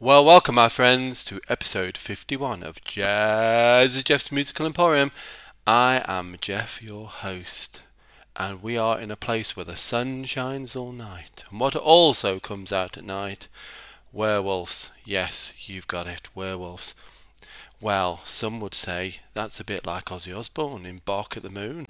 Well, welcome, my friends, to episode 51 of Jazz Jeff's Musical Emporium. I am Jeff, your host, and we are in a place where the sun shines all night. And what also comes out at night? Werewolves. Yes, you've got it, werewolves. Well, some would say that's a bit like Ozzy Osbourne in Bark at the Moon.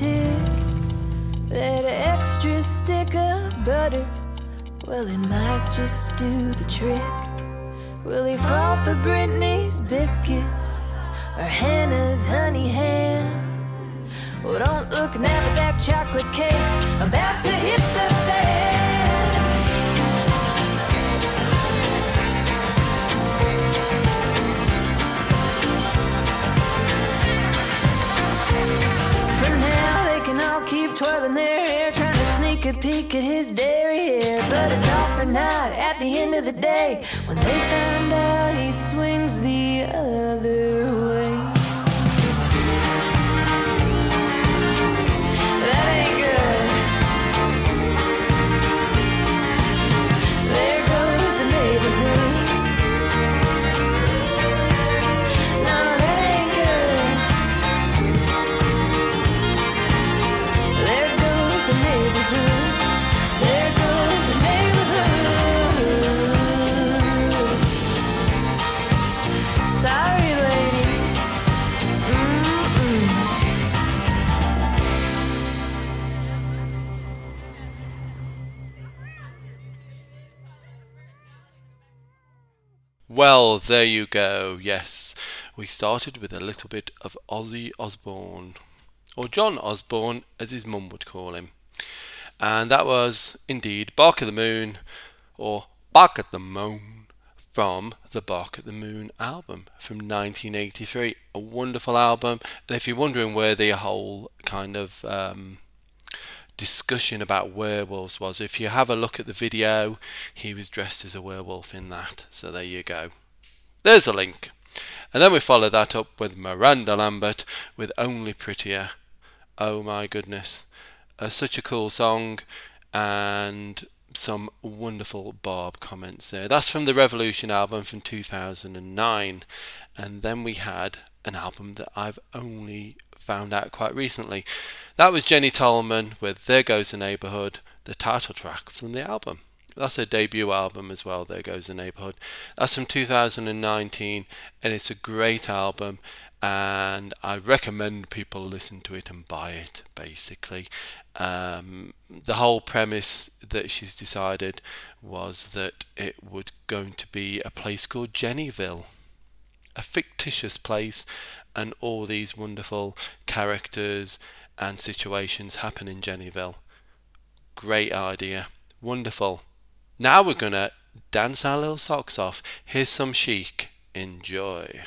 That extra stick of butter, well, it might just do the trick. Will he fall for Britney's biscuits or Hannah's honey ham? Well, don't look now that that chocolate cake's about to hit the could peek at his dairy here, but it's all for naught at the end of the day when they find out he swings the other way. Well, there you go. Yes, we started with a little bit of Ozzy Osbourne, or John Osbourne, as his mum would call him. And that was indeed Bark of the Moon, or Bark at the Moon, from the Bark at the Moon album from 1983. A wonderful album. And if you're wondering where the whole kind of um, discussion about werewolves was. If you have a look at the video, he was dressed as a werewolf in that. So there you go. There's a link. And then we follow that up with Miranda Lambert with Only Prettier. Oh my goodness. Uh, such a cool song and some wonderful Barb comments there. That's from the Revolution album from 2009. And then we had an album that I've only found out quite recently. That was Jenny Tolman with There Goes the Neighbourhood, the title track from the album. That's her debut album as well, There Goes the Neighbourhood. That's from 2019 and it's a great album and I recommend people listen to it and buy it basically. Um, the whole premise that she's decided was that it would going to be a place called Jennyville a fictitious place and all these wonderful characters and situations happen in Jennyville. Great idea. Wonderful. Now we're to dance our little socks off. Here's some chic. Enjoy.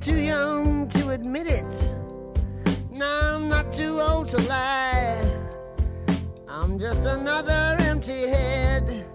too young to admit it. No, I'm not too old to lie. I'm just another empty head.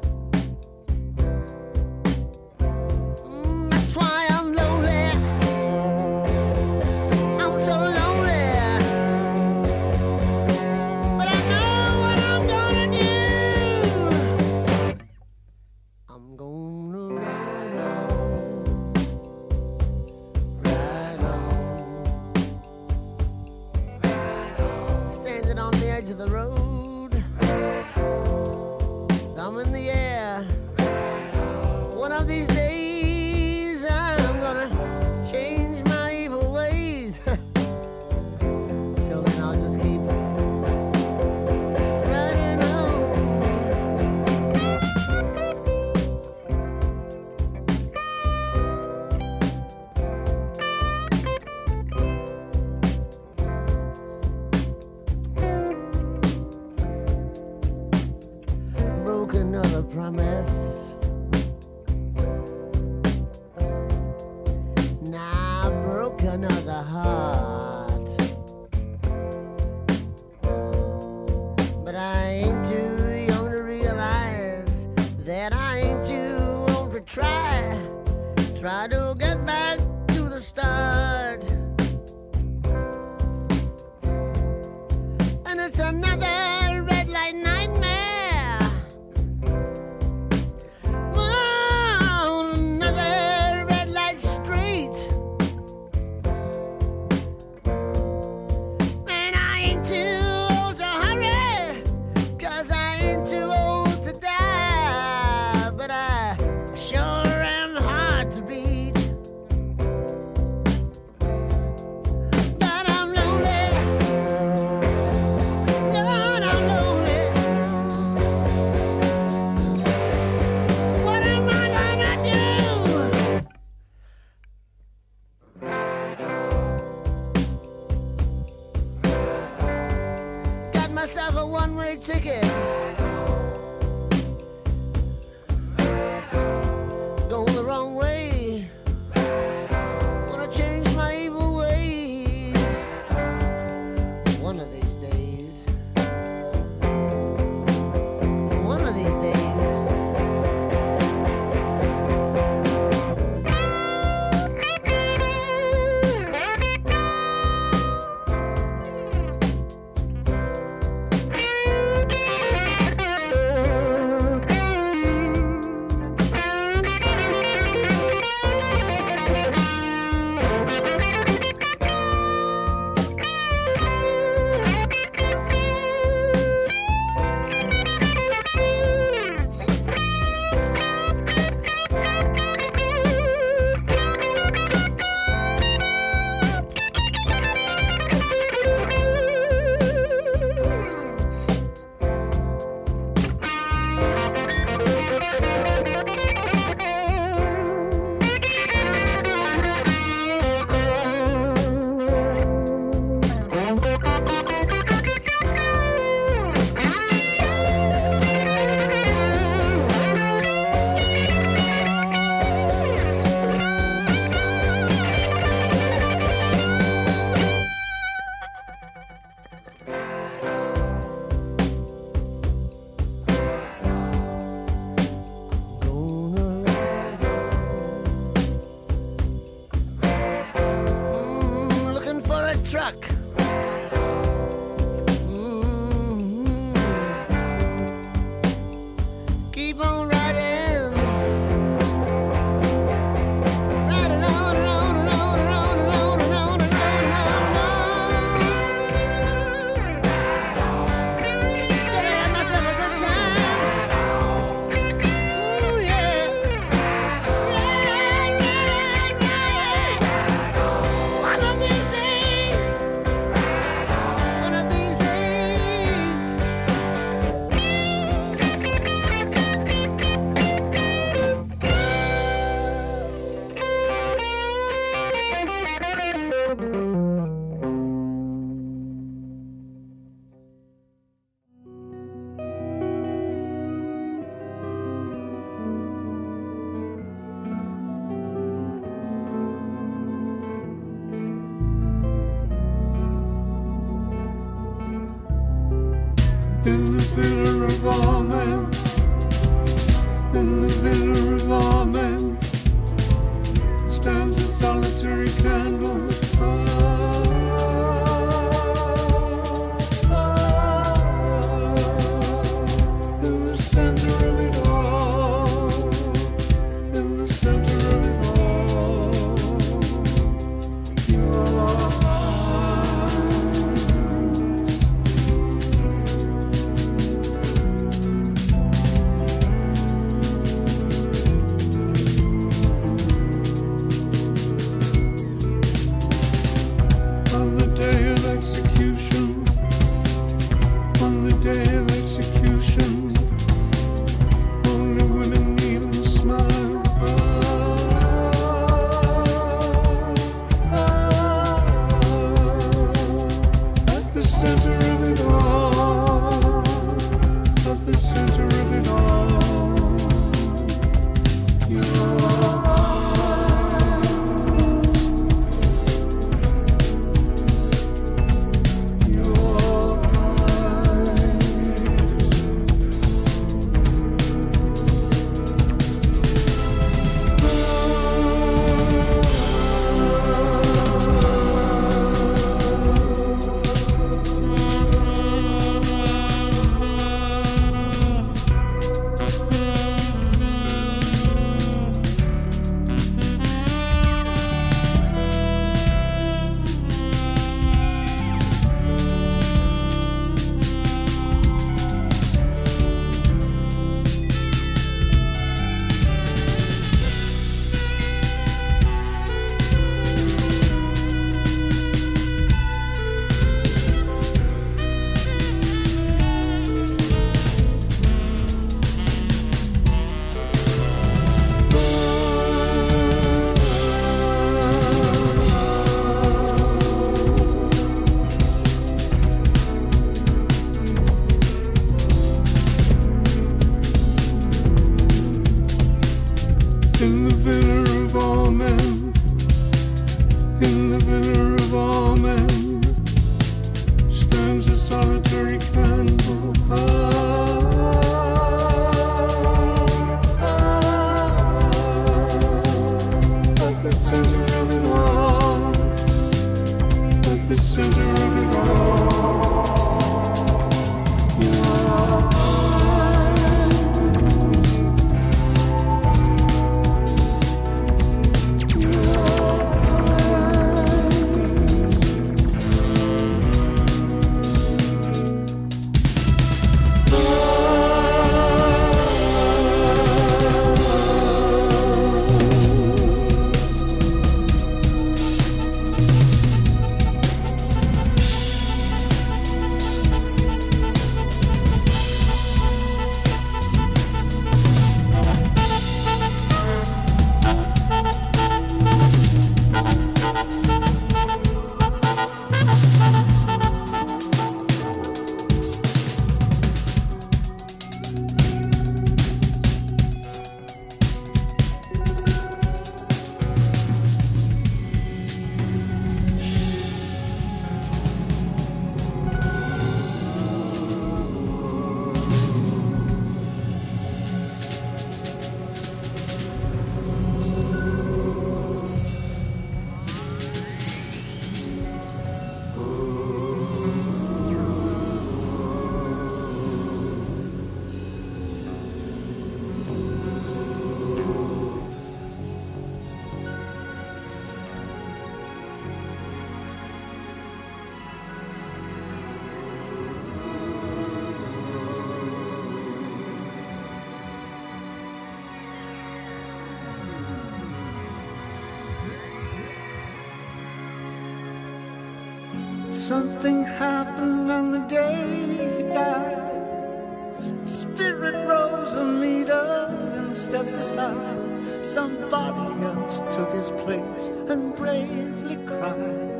Something happened on the day he died. Spirit rose a meter and stepped aside. Somebody else took his place and bravely cried.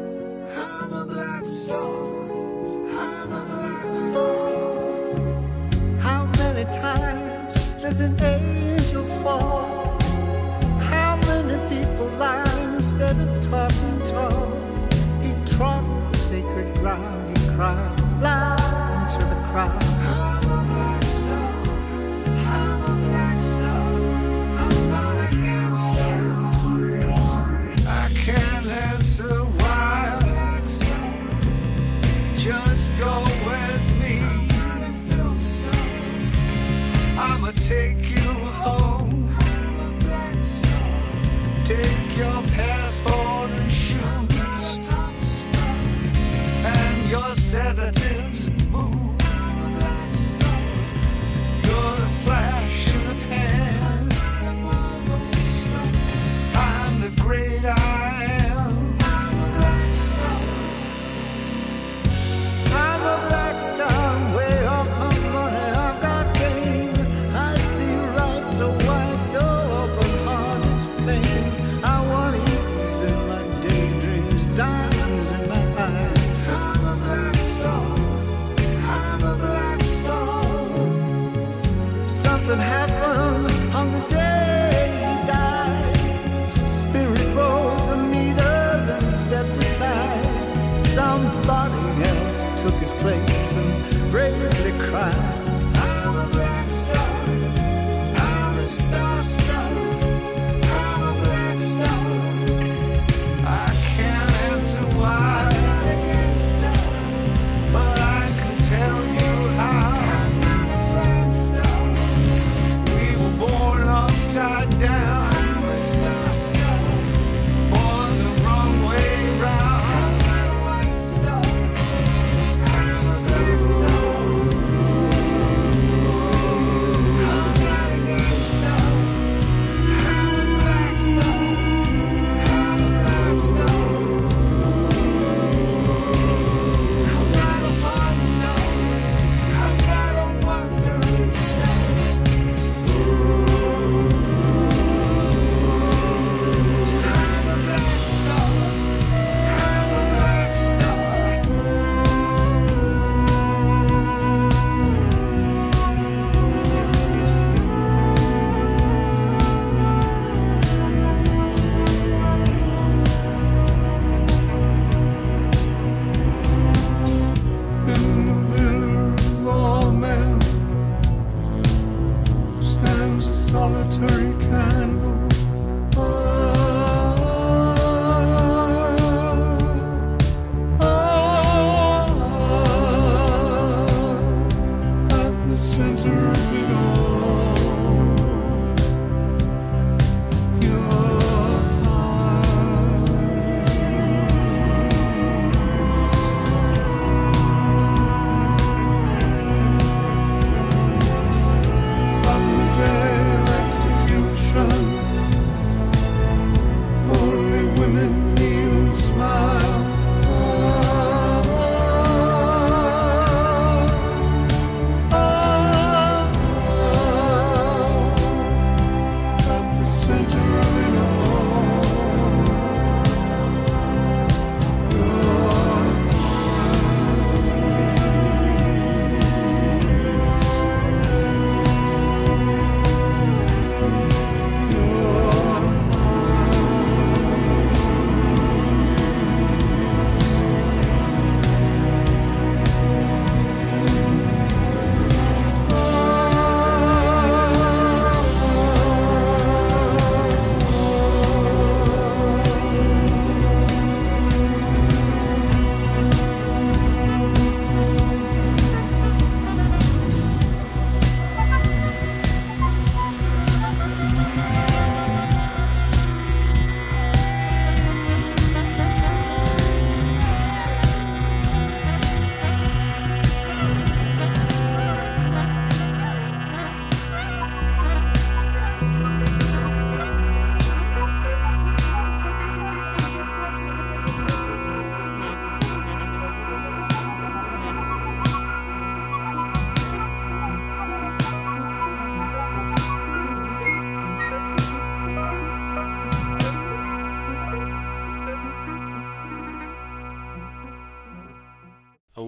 I'm a black star. I'm a black star. How many times does an angel fall? How many people lie instead of talking tall? sacred ground, he cried loud into the crowd.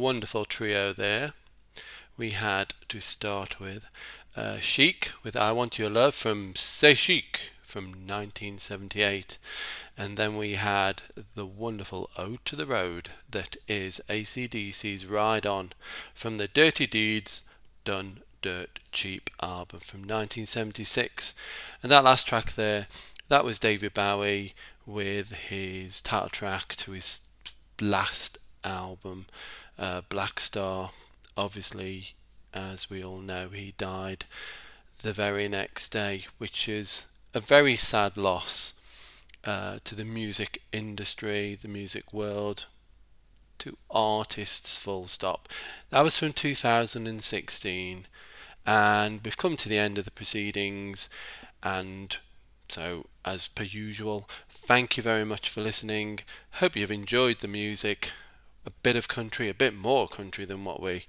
Wonderful trio there. We had to start with uh, Chic with I Want Your Love from C'est Chic from 1978. And then we had the wonderful Ode to the Road that is ACDC's Ride On from the Dirty Deeds Done Dirt Cheap album from 1976. And that last track there, that was David Bowie with his title track to his last album, uh, Blackstar. Obviously, as we all know, he died the very next day, which is a very sad loss uh, to the music industry, the music world, to artists, full stop. That was from 2016, and we've come to the end of the proceedings, and so, as per usual, thank you very much for listening. Hope you've enjoyed the music. A bit of country, a bit more country than what we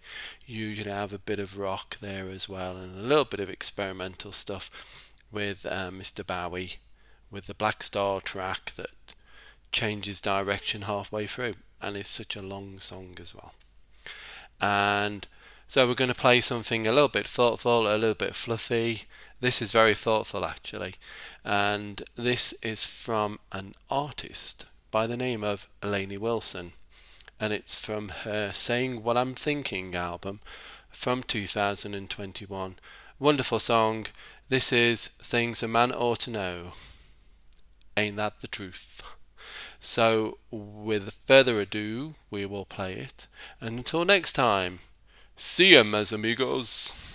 usually have, a bit of rock there as well, and a little bit of experimental stuff with uh, Mr. Bowie with the Blackstar track that changes direction halfway through, and is such a long song as well. And so we're going to play something a little bit thoughtful, a little bit fluffy. This is very thoughtful actually, and this is from an artist by the name of Lainey Wilson, and it's from her Saying What I'm Thinking album from 2021. Wonderful song. This is Things a Man Ought to Know. Ain't that the truth? So, with further ado, we will play it. And until next time, see ya, mes amigos.